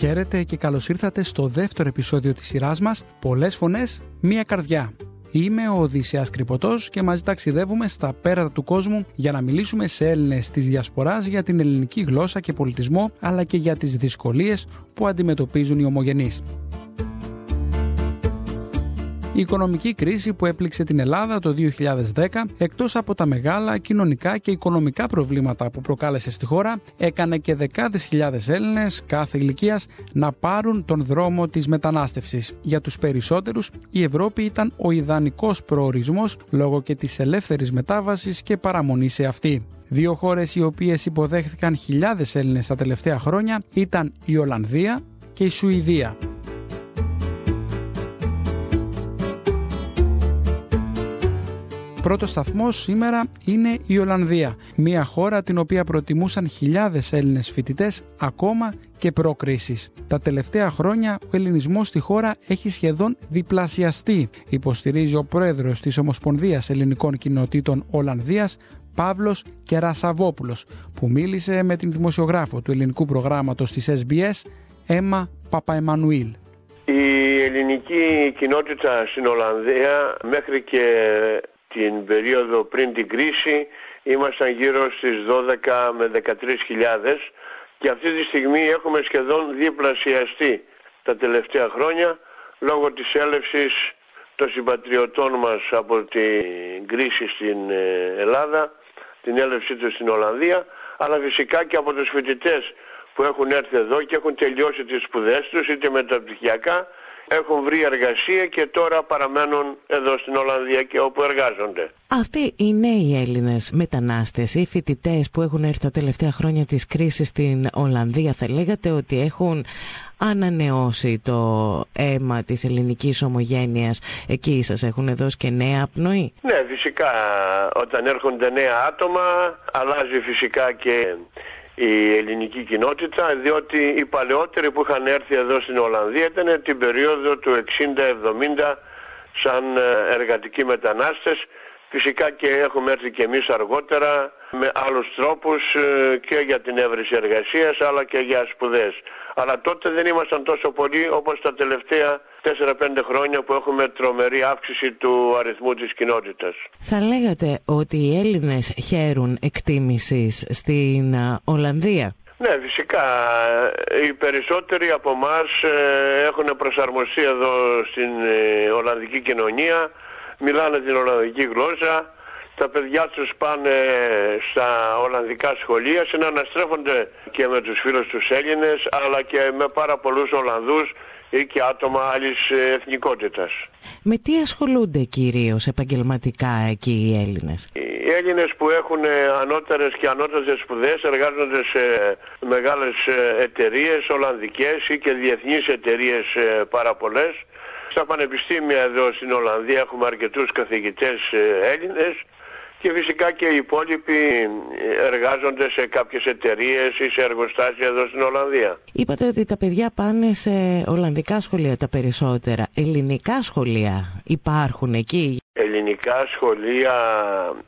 Χαίρετε και καλώς ήρθατε στο δεύτερο επεισόδιο της σειράς μας «Πολλές φωνές, μία καρδιά». Είμαι ο Οδυσσέας Κρυποτός και μαζί ταξιδεύουμε στα πέρατα του κόσμου για να μιλήσουμε σε Έλληνες της Διασποράς για την ελληνική γλώσσα και πολιτισμό αλλά και για τις δυσκολίες που αντιμετωπίζουν οι ομογενείς. Η οικονομική κρίση που έπληξε την Ελλάδα το 2010, εκτός από τα μεγάλα κοινωνικά και οικονομικά προβλήματα που προκάλεσε στη χώρα, έκανε και δεκάδες χιλιάδες Έλληνες κάθε ηλικίας να πάρουν τον δρόμο της μετανάστευσης. Για τους περισσότερους, η Ευρώπη ήταν ο ιδανικός προορισμός λόγω και της ελεύθερης μετάβασης και παραμονής σε αυτή. Δύο χώρες οι οποίες υποδέχθηκαν χιλιάδες Έλληνες τα τελευταία χρόνια ήταν η Ολλανδία και η Σουηδία. Πρώτος σταθμός σήμερα είναι η Ολλανδία, μια χώρα την οποία προτιμούσαν χιλιάδες Έλληνες φοιτητές ακόμα και προκρίσεις. Τα τελευταία χρόνια ο ελληνισμός στη χώρα έχει σχεδόν διπλασιαστεί, υποστηρίζει ο πρόεδρος της Ομοσπονδίας Ελληνικών Κοινοτήτων Ολλανδίας, Παύλος Κερασαβόπουλος, που μίλησε με την δημοσιογράφο του ελληνικού προγράμματος της SBS, Έμα Παπαεμανουήλ. Η ελληνική κοινότητα στην Ολλανδία μέχρι και την περίοδο πριν την κρίση ήμασταν γύρω στις 12 με 13 χιλιάδες και αυτή τη στιγμή έχουμε σχεδόν διπλασιαστεί τα τελευταία χρόνια λόγω της έλευσης των συμπατριωτών μας από την κρίση στην ε, Ελλάδα, την έλευσή τους στην Ολλανδία, αλλά φυσικά και από τους φοιτητές που έχουν έρθει εδώ και έχουν τελειώσει τις σπουδές τους είτε μεταπτυχιακά έχουν βρει εργασία και τώρα παραμένουν εδώ στην Ολλανδία και όπου εργάζονται. Αυτοί οι νέοι Έλληνες μετανάστες ή φοιτητές που έχουν έρθει τα τελευταία χρόνια της κρίσης στην Ολλανδία θα λέγατε ότι έχουν ανανεώσει το αίμα της ελληνικής ομογένειας; Εκεί σας έχουν δώσει και νέα πνοή; Ναι φυσικά όταν έρχονται νέα άτομα αλλάζει φυσικά και η ελληνική κοινότητα διότι οι παλαιότεροι που είχαν έρθει εδώ στην Ολλανδία ήταν την περίοδο του 60-70 σαν ε, εργατικοί μετανάστες Φυσικά και έχουμε έρθει και εμείς αργότερα με άλλους τρόπους ε, και για την έβρεση εργασίας αλλά και για σπουδές. Αλλά τότε δεν ήμασταν τόσο πολλοί όπως τα τελευταία 4-5 χρόνια που έχουμε τρομερή αύξηση του αριθμού της κοινότητας. Θα λέγατε ότι οι Έλληνες χαίρουν εκτίμησης στην ε, Ολλανδία; Ναι, φυσικά. Οι περισσότεροι από εμάς ε, έχουν προσαρμοστεί εδώ στην Ολλανδική κοινωνία μιλάνε την Ολλανδική γλώσσα, τα παιδιά τους πάνε στα Ολλανδικά σχολεία, συναναστρέφονται και με τους φίλους τους Έλληνες, αλλά και με πάρα πολλούς Ολλανδούς ή και άτομα άλλης εθνικότητας. Με τι ασχολούνται κυρίως επαγγελματικά εκεί οι Έλληνες; Οι Έλληνες που έχουν ανώτερες και ανώτατες σπουδές εργάζονται σε μεγάλες εταιρείες Ολλανδικές ή και διεθνείς εταιρείες πάρα πολλές στα πανεπιστήμια εδώ στην Ολλανδία έχουμε αρκετούς καθηγητές ε, Έλληνες και φυσικά και οι υπόλοιποι ε, εργάζονται σε κάποιες εταιρείες ή σε εργοστάσια εδώ στην Ολλανδία. Είπατε ότι τα παιδιά πάνε σε Ολλανδικά σχολεία τα περισσότερα. Ελληνικά σχολεία υπάρχουν εκεί; Ελληνικά σχολεία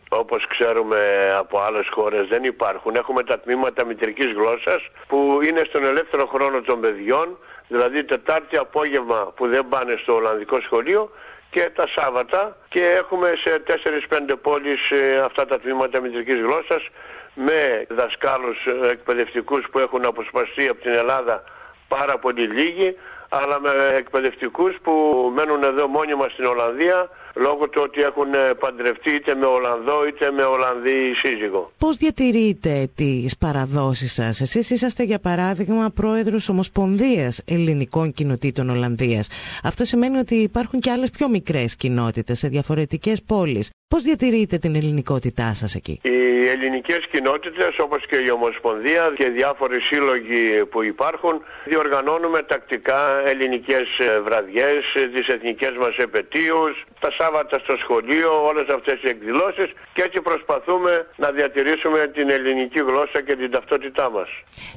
όπως ξέρουμε από άλλες χώρες δεν υπάρχουν. Έχουμε τα τμήματα μητρικής γλώσσας που είναι στον ελεύθερο χρόνο των παιδιών δηλαδή Τετάρτη απόγευμα που δεν πάνε στο Ολλανδικό σχολείο και τα Σάββατα. Και έχουμε σε 4-5 πόλεις ε, αυτά τα τμήματα μητρικής γλώσσας με δασκάλους ε, εκπαιδευτικούς που έχουν αποσπαστεί από την Ελλάδα πάρα πολύ λίγοι αλλά με εκπαιδευτικούς που μένουν εδώ μόνιμα στην Ολλανδία λόγω του ότι έχουν παντρευτεί είτε με Ολλανδό είτε με Ολλανδή σύζυγο. Πώς διατηρείτε τις παραδόσεις σας; Εσείς είσαστε για παράδειγμα πρόεδρος Ομοσπονδίας Ελληνικών Κοινοτήτων Ολλανδίας. Αυτό σημαίνει ότι υπάρχουν και άλλες πιο μικρές κοινότητες σε διαφορετικές πόλεις. Πώς διατηρείτε την ελληνικότητά σας εκεί; Οι ελληνικές κοινότητες όπως και η Ομοσπονδία και διάφοροι σύλλογοι που υπάρχουν διοργανώνουμε τακτικά ελληνικές βραδιές, τις εθνικές μας επαιτίους, τα Σάββατα στο σχολείο, όλες αυτές οι εκδηλώσεις και έτσι προσπαθούμε να διατηρήσουμε την ελληνική γλώσσα και την ταυτότητά μας.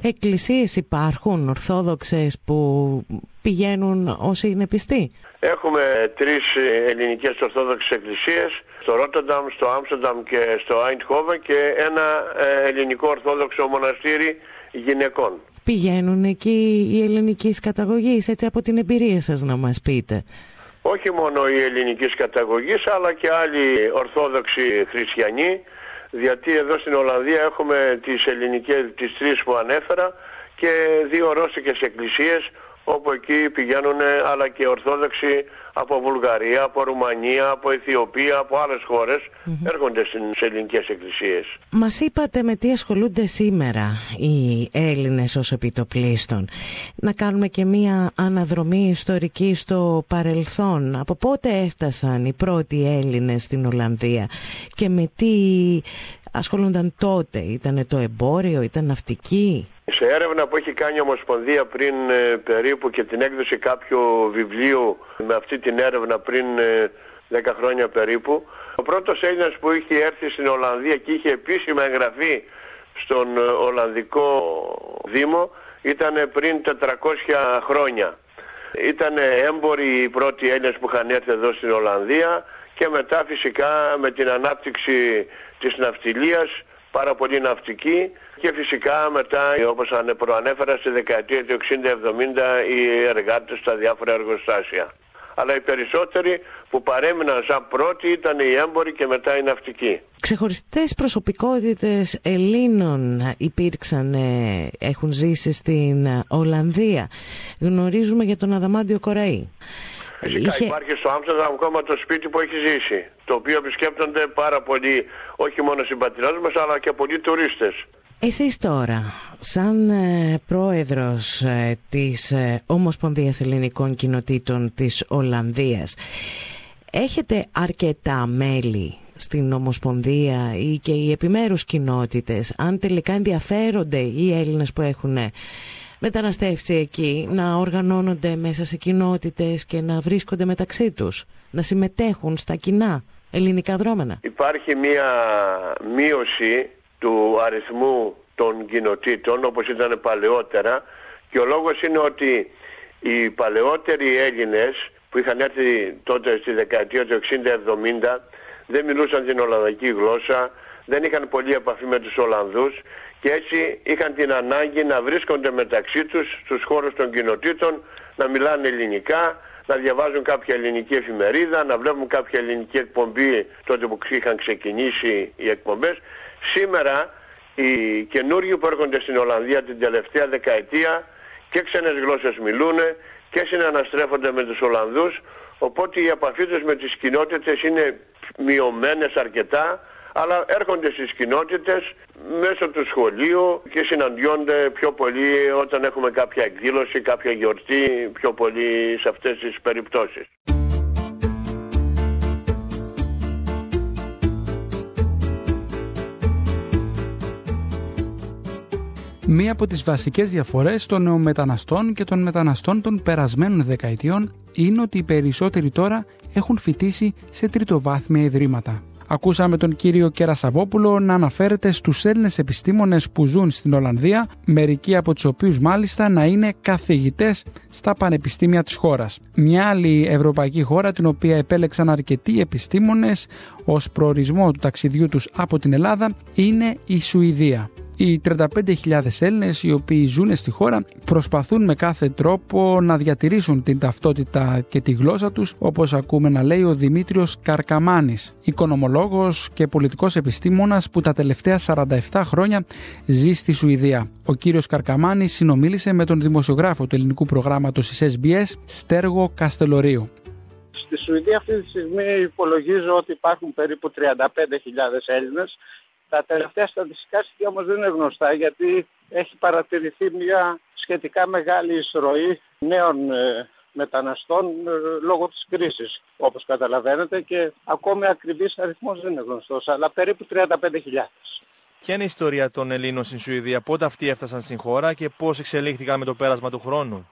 Εκκλησίες υπάρχουν ορθόδοξες που πηγαίνουν όσοι είναι πιστοί; Έχουμε τρεις ελληνικές ορθόδοξες εκκλησίες στο Ρότερνταμ, στο Άμστερνταμ και στο Άιντχόβεν και ένα ε, ελληνικό ορθόδοξο μοναστήρι γυναικών. Πηγαίνουν εκεί οι ελληνικής καταγωγής, έτσι από την εμπειρία σας να μας πείτε. Όχι μόνο οι ελληνικής καταγωγής αλλά και άλλοι ορθόδοξοι χριστιανοί γιατί εδώ στην Ολλανδία έχουμε τις ελληνικές, τις τρεις που ανέφερα και δύο ρώσικες εκκλησίες όπου εκεί πηγαίνουν αλλά και Ορθόδοξοι από Βουλγαρία, από Ρουμανία, από Αιθιοπία, από άλλες έρχονται στις ελληνικές εκκλησίες. Μας είπατε με τι ασχολούνται σήμερα οι Έλληνες ως επιτοπλίστων. Να κάνουμε και μία αναδρομή ιστορική στο παρελθόν. Από πότε έφτασαν οι πρώτοι Έλληνες στην Ολλανδία και με τι ασχολούνταν τότε; Ήτανε το εμπόριο, ήταν ναυτική. Σε έρευνα που έχει κάνει η Ομοσπονδία πριν ε, περίπου και την έκδοση κάποιου βιβλίου με αυτή την έρευνα πριν 10 ε, χρόνια περίπου, ο πρώτος Έλληνας που είχε έρθει στην Ολλανδία και είχε επίσημα εγγραφεί στον ε, Ολλανδικό Δήμο ήταν πριν 400 χρόνια. Ήταν έμποροι οι πρώτοι Έλληνες που είχαν έρθει εδώ στην Ολλανδία και μετά φυσικά με την ανάπτυξη της ναυτιλίας, πάρα πολύ ναυτική και φυσικά μετά όπως προανέφερα στη δεκαετία του 60-70 οι εργάτες στα διάφορα εργοστάσια. Αλλά οι περισσότεροι που παρέμειναν σαν πρώτοι ήταν οι έμποροι και μετά οι ναυτικοί. Ξεχωριστές προσωπικότητες Ελλήνων υπήρξαν, ε, έχουν ζήσει στην Ολλανδία. Γνωρίζουμε για τον Αδαμάντιο Κοραή. Φυσικά είχε... υπάρχει στο Άμστερνταμ ακόμα το σπίτι που έχει ζήσει, το οποίο επισκέπτονται πάρα πολλοί, όχι μόνο συμπατριώτες μας, αλλά και πολλοί τουρίστες. Εσείς τώρα, σαν ε, πρόεδρος ε, της ε, Ομοσπονδίας Ελληνικών Κοινοτήτων της Ολλανδίας, έχετε αρκετά μέλη στην Ομοσπονδία ή και οι επιμέρους κοινότητες, αν τελικά ενδιαφέρονται οι Έλληνες που έχουν μεταναστεύσει εκεί, να οργανώνονται μέσα σε κοινότητες και να βρίσκονται μεταξύ τους, να συμμετέχουν στα κοινά ελληνικά δρόμενα. Υπάρχει μία μείωση του αριθμού των κοινοτήτων όπως ήταν παλαιότερα και ο λόγος είναι ότι οι παλαιότεροι Έλληνες που είχαν έρθει τότε στη δεκαετία του 60-70 δεν μιλούσαν την Ολλανδική γλώσσα, δεν είχαν πολλή επαφή με τους Ολλανδούς και έτσι είχαν την ανάγκη να βρίσκονται μεταξύ τους στους χώρους των κοινοτήτων, να μιλάνε ελληνικά, να διαβάζουν κάποια ελληνική εφημερίδα, να βλέπουν κάποια ελληνική εκπομπή τότε που είχαν ξεκινήσει οι εκπομπές. Σήμερα οι καινούργοι που έρχονται στην Ολλανδία την τελευταία δεκαετία και ξένες γλώσσες μιλούν και συναναστρέφονται με τους Ολλανδούς οπότε η επαφή τους με τις κοινότητες είναι μειωμένες αρκετά αλλά έρχονται στις κοινότητες μέσω του σχολείου και συναντιόνται πιο πολύ όταν έχουμε κάποια εκδήλωση, κάποια γιορτή, πιο πολύ σε αυτές τις περιπτώσεις. Μία από τις βασικές διαφορές των νεομεταναστών και των μεταναστών των περασμένων δεκαετιών είναι ότι οι περισσότεροι τώρα έχουν φοιτήσει σε τριτοβάθμια ιδρύματα. Ακούσαμε τον κύριο Κερασαβόπουλο να αναφέρεται στους Έλληνες επιστήμονες που ζουν στην Ολλανδία, μερικοί από τους οποίους μάλιστα να είναι καθηγητές στα πανεπιστήμια της χώρας. Μια άλλη ευρωπαϊκή χώρα την οποία επέλεξαν αρκετοί επιστήμονες ως προορισμό του ταξιδιού τους από την Ελλάδα είναι η Σουηδία. Οι 35.000 Έλληνες οι οποίοι ζουν στη χώρα προσπαθούν με κάθε τρόπο να διατηρήσουν την ταυτότητα και τη γλώσσα τους όπως ακούμε να λέει ο Δημήτριος Καρκαμάνης, οικονομολόγος και πολιτικός επιστήμονας που τα τελευταία 47 χρόνια ζει στη Σουηδία. Ο κύριος Καρκαμάνης συνομίλησε με τον δημοσιογράφο του ελληνικού προγράμματος της SBS, Στέργο Καστελορίου. Στη Σουηδία αυτή τη στιγμή υπολογίζω ότι υπάρχουν περίπου 35.000 Έλληνες τα τελευταία στατιστικά στοιχεία όμως δεν είναι γνωστά γιατί έχει παρατηρηθεί μια σχετικά μεγάλη εισρωή νέων ε, μεταναστών ε, λόγω της κρίσης όπως καταλαβαίνετε και ακόμη ακριβής αριθμός δεν είναι γνωστός αλλά περίπου 35.000. Ποια είναι η ιστορία των Ελλήνων στην Σουηδία, πότε αυτοί έφτασαν στην χώρα και πώς εξελίχθηκαν με το πέρασμα του χρόνου;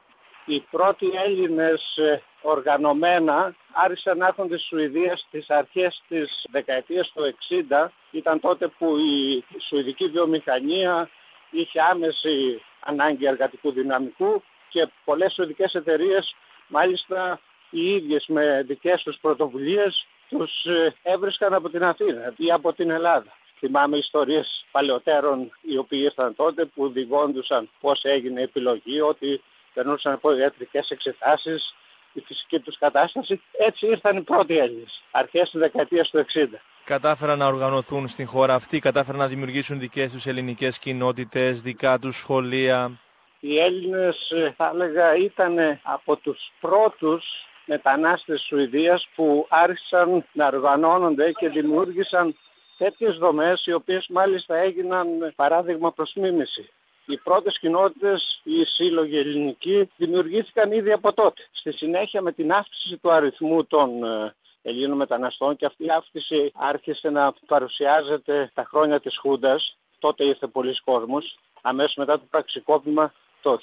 Οι πρώτοι Έλληνες ε, οργανωμένα άρχισαν να έρχονται στη Σουηδία στις αρχές της δεκαετίας του 60. Ήταν τότε που η Σουηδική βιομηχανία είχε άμεση ανάγκη εργατικού δυναμικού και πολλές σουηδικές εταιρείες μάλιστα οι ίδιες με δικές τους πρωτοβουλίες τους ε, έβρισκαν από την Αθήνα ή από την Ελλάδα. Θυμάμαι ιστορίες παλαιότερων οι οποίοι ήρθαν τότε που διηγόντουσαν πώς έγινε η επιλογή, ότι περνούσαν από ιατρικές εξετάσεις, η φυσική τους κατάσταση. Έτσι ήρθαν οι πρώτοι Έλληνες, αρχές της δεκαετίας του 60. Κατάφεραν να οργανωθούν στην χώρα αυτή, κατάφεραν να δημιουργήσουν δικές τους ελληνικές κοινότητες, δικά τους σχολεία. Οι Έλληνες θα έλεγα ήταν από τους πρώτους μετανάστες της Σουηδίας που άρχισαν να οργανώνονται και δημιούργησαν τέτοιες δομές οι οποίες μάλιστα έγιναν παράδειγμα προς μίμηση. Οι πρώτες κοινότητες, οι σύλλογοι ελληνικοί δημιουργήθηκαν ήδη από τότε. Στη συνέχεια με την αύξηση του αριθμού των ε, Ελλήνων μεταναστών και αυτή η αύξηση άρχισε να παρουσιάζεται τα χρόνια της Χούντας. Τότε ήρθε πολλοί κόσμος. Αμέσως μετά το πραξικόπημα το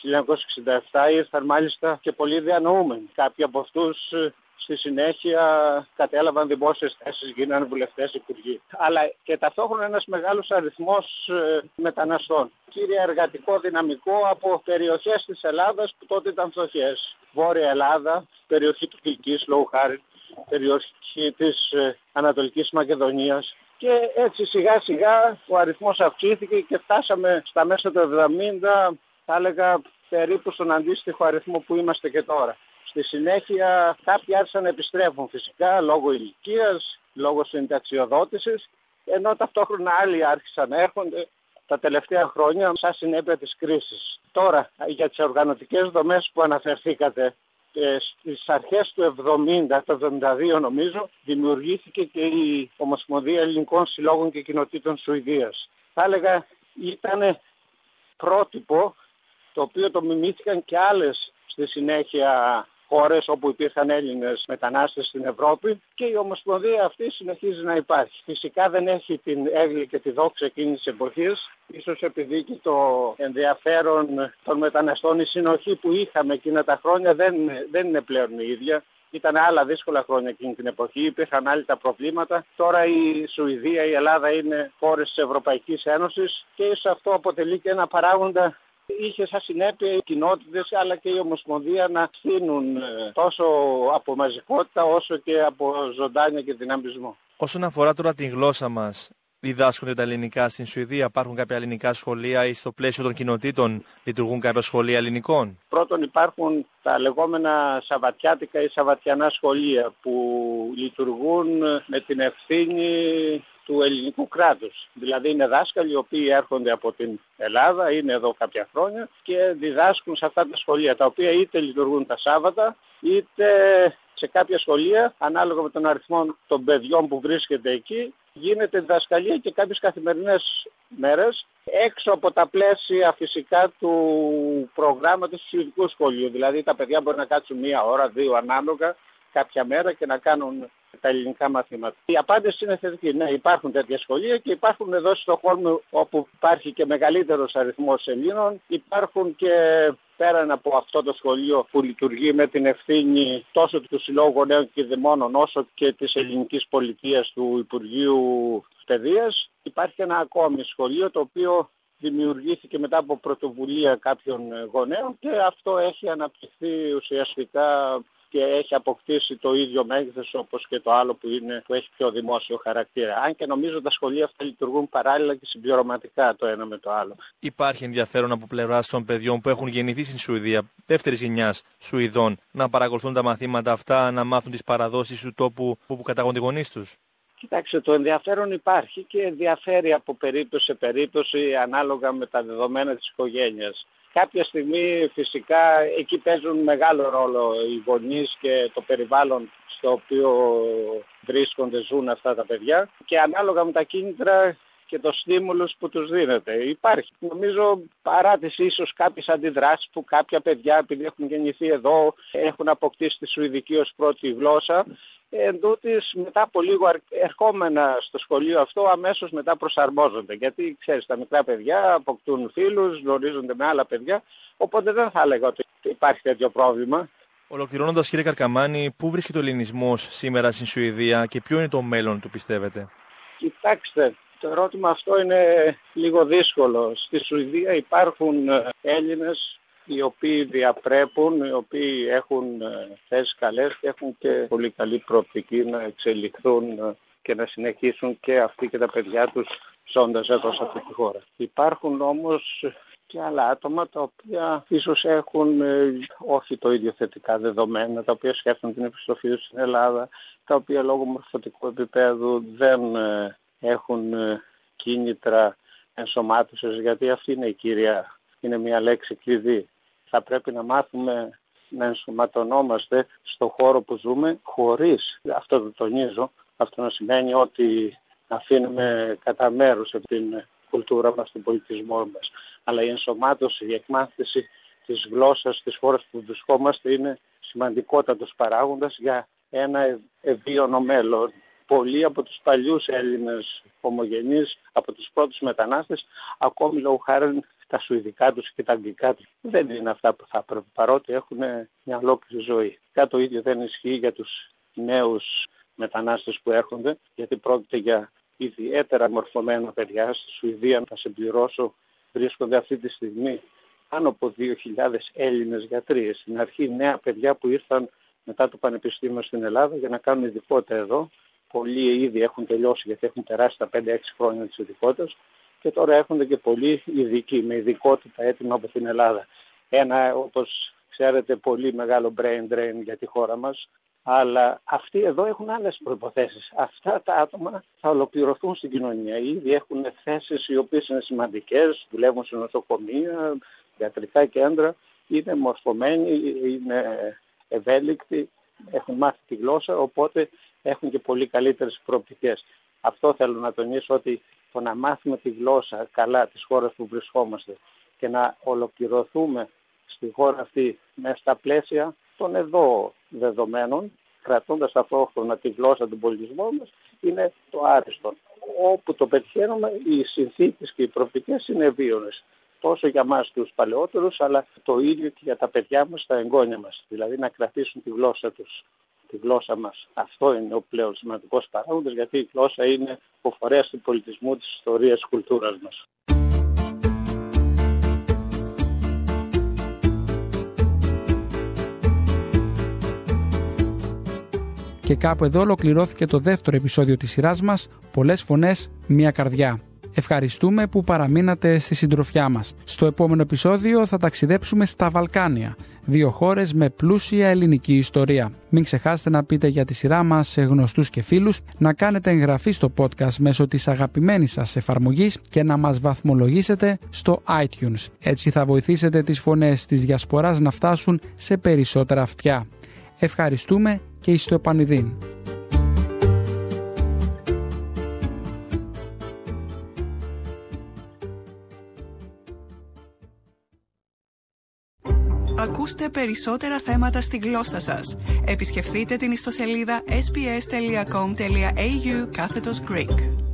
1967 ήρθαν μάλιστα και πολλοί διανοούμενοι. Κάποιοι από αυτούς ε, στη συνέχεια κατέλαβαν δημόσιες θέσεις, γίνανε βουλευτές υπουργοί. Αλλά και ταυτόχρονα ένας μεγάλος αριθμός ε, μεταναστών. Κύριε εργατικό δυναμικό από περιοχές της Ελλάδας που τότε ήταν φτωχές. Βόρεια Ελλάδα, περιοχή του Κιλκής, λόγου χάρη, περιοχή της ε, Ανατολικής Μακεδονίας. Και έτσι σιγά σιγά ο αριθμός αυξήθηκε και φτάσαμε στα μέσα του 70, θα έλεγα περίπου στον αντίστοιχο αριθμό που είμαστε και τώρα. Στη συνέχεια κάποιοι άρχισαν να επιστρέφουν φυσικά λόγω ηλικίας, λόγω συνταξιοδότησης, ενώ ταυτόχρονα άλλοι άρχισαν να έρχονται τα τελευταία χρόνια σαν συνέπεια της κρίσης. Τώρα για τις οργανωτικές δομές που αναφερθήκατε, ε, στις αρχές του 70, το 72 νομίζω, δημιουργήθηκε και η Ομοσπονδία Ελληνικών Συλλόγων και Κοινοτήτων Σουηδίας. Θα έλεγα ήταν πρότυπο το οποίο το μιμήθηκαν και άλλες στη συνέχεια χώρες όπου υπήρχαν Έλληνες μετανάστες στην Ευρώπη και η Ομοσπονδία αυτή συνεχίζει να υπάρχει. Φυσικά δεν έχει την έγκλη και τη δόξα εκείνης της εποχής, ίσως επειδή και το ενδιαφέρον των μεταναστών, η συνοχή που είχαμε εκείνα τα χρόνια δεν, δεν είναι πλέον η ίδια. Ήταν άλλα δύσκολα χρόνια εκείνη την εποχή, υπήρχαν άλλοι τα προβλήματα. Τώρα η Σουηδία, η Ελλάδα είναι χώρες της Ευρωπαϊκής Ένωσης και ίσως αυτό αποτελεί και ένα παράγοντα είχε σαν συνέπεια οι κοινότητες αλλά και η Ομοσπονδία να στείλουν ε, τόσο από μαζικότητα όσο και από ζωντάνια και δυναμισμό. Όσον αφορά τώρα την γλώσσα μας, διδάσκονται τα ελληνικά στην Σουηδία, υπάρχουν κάποια ελληνικά σχολεία ή στο πλαίσιο των κοινοτήτων λειτουργούν κάποια σχολεία ελληνικών; Πρώτον υπάρχουν τα λεγόμενα σαβατιάτικα ή σαβατιανά σχολεία που λειτουργούν με την ευθύνη του ελληνικού κράτους. Δηλαδή είναι δάσκαλοι οι οποίοι έρχονται από την Ελλάδα, είναι εδώ κάποια χρόνια και διδάσκουν σε αυτά τα σχολεία, τα οποία είτε λειτουργούν τα Σάββατα, είτε σε κάποια σχολεία, ανάλογα με τον αριθμό των παιδιών που βρίσκεται εκεί, γίνεται διδασκαλία και κάποιες καθημερινές μέρες, έξω από τα πλαίσια φυσικά του προγράμματος του ειδικού σχολείου. Δηλαδή τα παιδιά μπορεί να κάτσουν μία ώρα, δύο ανάλογα, κάποια μέρα και να κάνουν τα ελληνικά μαθήματα. Η απάντηση είναι θετική. Ναι, υπάρχουν τέτοια σχολεία και υπάρχουν εδώ στο χώρο όπου υπάρχει και μεγαλύτερος αριθμός Ελλήνων. Υπάρχουν και πέραν από αυτό το σχολείο που λειτουργεί με την ευθύνη τόσο του Συλλόγου Νέων και Δημόνων όσο και της ελληνικής πολιτείας του Υπουργείου Παιδείας υπάρχει ένα ακόμη σχολείο το οποίο δημιουργήθηκε μετά από πρωτοβουλία κάποιων γονέων και αυτό έχει αναπτυχθεί ουσιαστικά και έχει αποκτήσει το ίδιο μέγεθος όπως και το άλλο που, είναι, που έχει πιο δημόσιο χαρακτήρα. Αν και νομίζω τα σχολεία αυτά λειτουργούν παράλληλα και συμπληρωματικά το ένα με το άλλο. Υπάρχει ενδιαφέρον από πλευράς των παιδιών που έχουν γεννηθεί στην Σουηδία, δεύτερης γενιάς Σουηδών, να παρακολουθούν τα μαθήματα αυτά, να μάθουν τις παραδόσεις του τόπου που καταγόνται οι γονείς τους; Κοιτάξτε, το ενδιαφέρον υπάρχει και ενδιαφέρει από περίπτωση σε περίπτωση ανάλογα με τα δεδομένα της οικογένειας. Κάποια στιγμή φυσικά εκεί παίζουν μεγάλο ρόλο οι γονείς και το περιβάλλον στο οποίο βρίσκονται, ζουν αυτά τα παιδιά και ανάλογα με τα κίνητρα και το στίμουλος που τους δίνεται. Υπάρχει. Νομίζω παρά τις ίσως κάποιες αντιδράσεις που κάποια παιδιά επειδή έχουν γεννηθεί εδώ έχουν αποκτήσει τη Σουηδική ως πρώτη γλώσσα Εν τούτης, μετά από λίγο ερχόμενα στο σχολείο αυτό αμέσως μετά προσαρμόζονται. Γιατί ξέρεις τα μικρά παιδιά αποκτούν φίλους, γνωρίζονται με άλλα παιδιά, οπότε δεν θα έλεγα ότι υπάρχει τέτοιο πρόβλημα. Ολοκληρώνοντας κύριε Καρκαμάνη, πού βρίσκεται ο ελληνισμός σήμερα στην Σουηδία και ποιο είναι το μέλλον του πιστεύετε; Κοιτάξτε, το ερώτημα αυτό είναι λίγο δύσκολο. Στη Σουηδία υπάρχουν ε, Έλληνες οι οποίοι διαπρέπουν, οι οποίοι έχουν ε, θέσεις καλές και έχουν και πολύ καλή προοπτική να εξελιχθούν ε, και να συνεχίσουν και αυτοί και τα παιδιά τους ζώντας εδώ σε αυτή τη χώρα. Υπάρχουν όμως και άλλα άτομα τα οποία ίσως έχουν ε, όχι το ίδιο θετικά δεδομένα, τα οποία σκέφτονται την επιστροφή τους στην Ελλάδα, τα οποία λόγω μορφωτικού επίπεδου δεν ε, έχουν ε, κίνητρα ενσωμάτωσης, γιατί αυτή είναι η κύρια, είναι μια λέξη κλειδί. Θα πρέπει να μάθουμε να ενσωματωνόμαστε στο χώρο που ζούμε χωρίς, αυτό το τονίζω, αυτό να σημαίνει ότι αφήνουμε κατά μέρους την κουλτούρα μας, τον πολιτισμό μας. Αλλά η ενσωμάτωση, η εκμάθηση της γλώσσας στις χώρες που βρισκόμαστε είναι σημαντικότατος παράγοντας για ένα ευβίωνο μέλλον. Πολλοί από τους παλιούς Έλληνες ομογενείς, από τους πρώτους μετανάστες, ακόμη λόγω χάρη τα σουηδικά τους και τα αγγλικά τους. Δεν είναι αυτά που θα έπρεπε, παρότι έχουν μια ολόκληρη ζωή. Κάτι το ίδιο δεν ισχύει για τους νέους μετανάστες που έρχονται, γιατί πρόκειται για ιδιαίτερα μορφωμένα παιδιά. Στη Σουηδία, θα συμπληρώσω, βρίσκονται αυτή τη στιγμή πάνω από 2.000 Έλληνες γιατροί. Στην αρχή νέα παιδιά που ήρθαν μετά το Πανεπιστήμιο στην Ελλάδα για να κάνουν ειδικότητα εδώ. Πολλοί ήδη έχουν τελειώσει γιατί έχουν περάσει τα 5-6 χρόνια της ειδικότητας και τώρα έρχονται και πολλοί ειδικοί με ειδικότητα έτοιμα από την Ελλάδα. Ένα, όπως ξέρετε, πολύ μεγάλο brain drain για τη χώρα μας αλλά αυτοί εδώ έχουν άλλες προϋποθέσεις. Αυτά τα άτομα θα ολοκληρωθούν στην κοινωνία. Ήδη έχουν θέσεις οι οποίες είναι σημαντικές, δουλεύουν σε νοσοκομεία, ιατρικά κέντρα, είναι μορφωμένοι, είναι ευέλικτοι, έχουν μάθει τη γλώσσα, οπότε έχουν και πολύ καλύτερες προοπτικές. Αυτό θέλω να τονίσω ότι το να μάθουμε τη γλώσσα καλά της χώρας που βρισκόμαστε και να ολοκληρωθούμε στη χώρα αυτή μέσα στα πλαίσια των εδώ δεδομένων, κρατώντας ταυτόχρονα τη γλώσσα του πολιτισμού μας, είναι το άριστο. Όπου το πετυχαίνουμε, οι συνθήκες και οι προοπτικές είναι βίωνες. Τόσο για μας τους παλαιότερους, αλλά το ίδιο και για τα παιδιά μας, τα εγγόνια μας. Δηλαδή να κρατήσουν τη γλώσσα τους, τη γλώσσα μας. Αυτό είναι ο πλέον σημαντικός παράγοντας, γιατί η γλώσσα είναι ο φορέας του πολιτισμού, της ιστορίας, της κουλτούρας μας. Και κάπου εδώ ολοκληρώθηκε το δεύτερο επεισόδιο της σειράς μας «Πολλές φωνές, μία καρδιά». Ευχαριστούμε που παραμείνατε στη συντροφιά μας. Στο επόμενο επεισόδιο θα ταξιδέψουμε στα Βαλκάνια, δύο χώρες με πλούσια ελληνική ιστορία. Μην ξεχάσετε να πείτε για τη σειρά μας σε γνωστούς και φίλους, να κάνετε εγγραφή στο podcast μέσω της αγαπημένης σας εφαρμογής και να μας βαθμολογήσετε στο iTunes. Έτσι θα βοηθήσετε τις φωνές της διασποράς να φτάσουν σε περισσότερα αυτιά. Ευχαριστούμε και εις το επανειδήν. Ακούστε περισσότερα θέματα στη γλώσσα σας. Επισκεφτείτε την ιστοσελίδα sbs.com.au κάθετος Greek.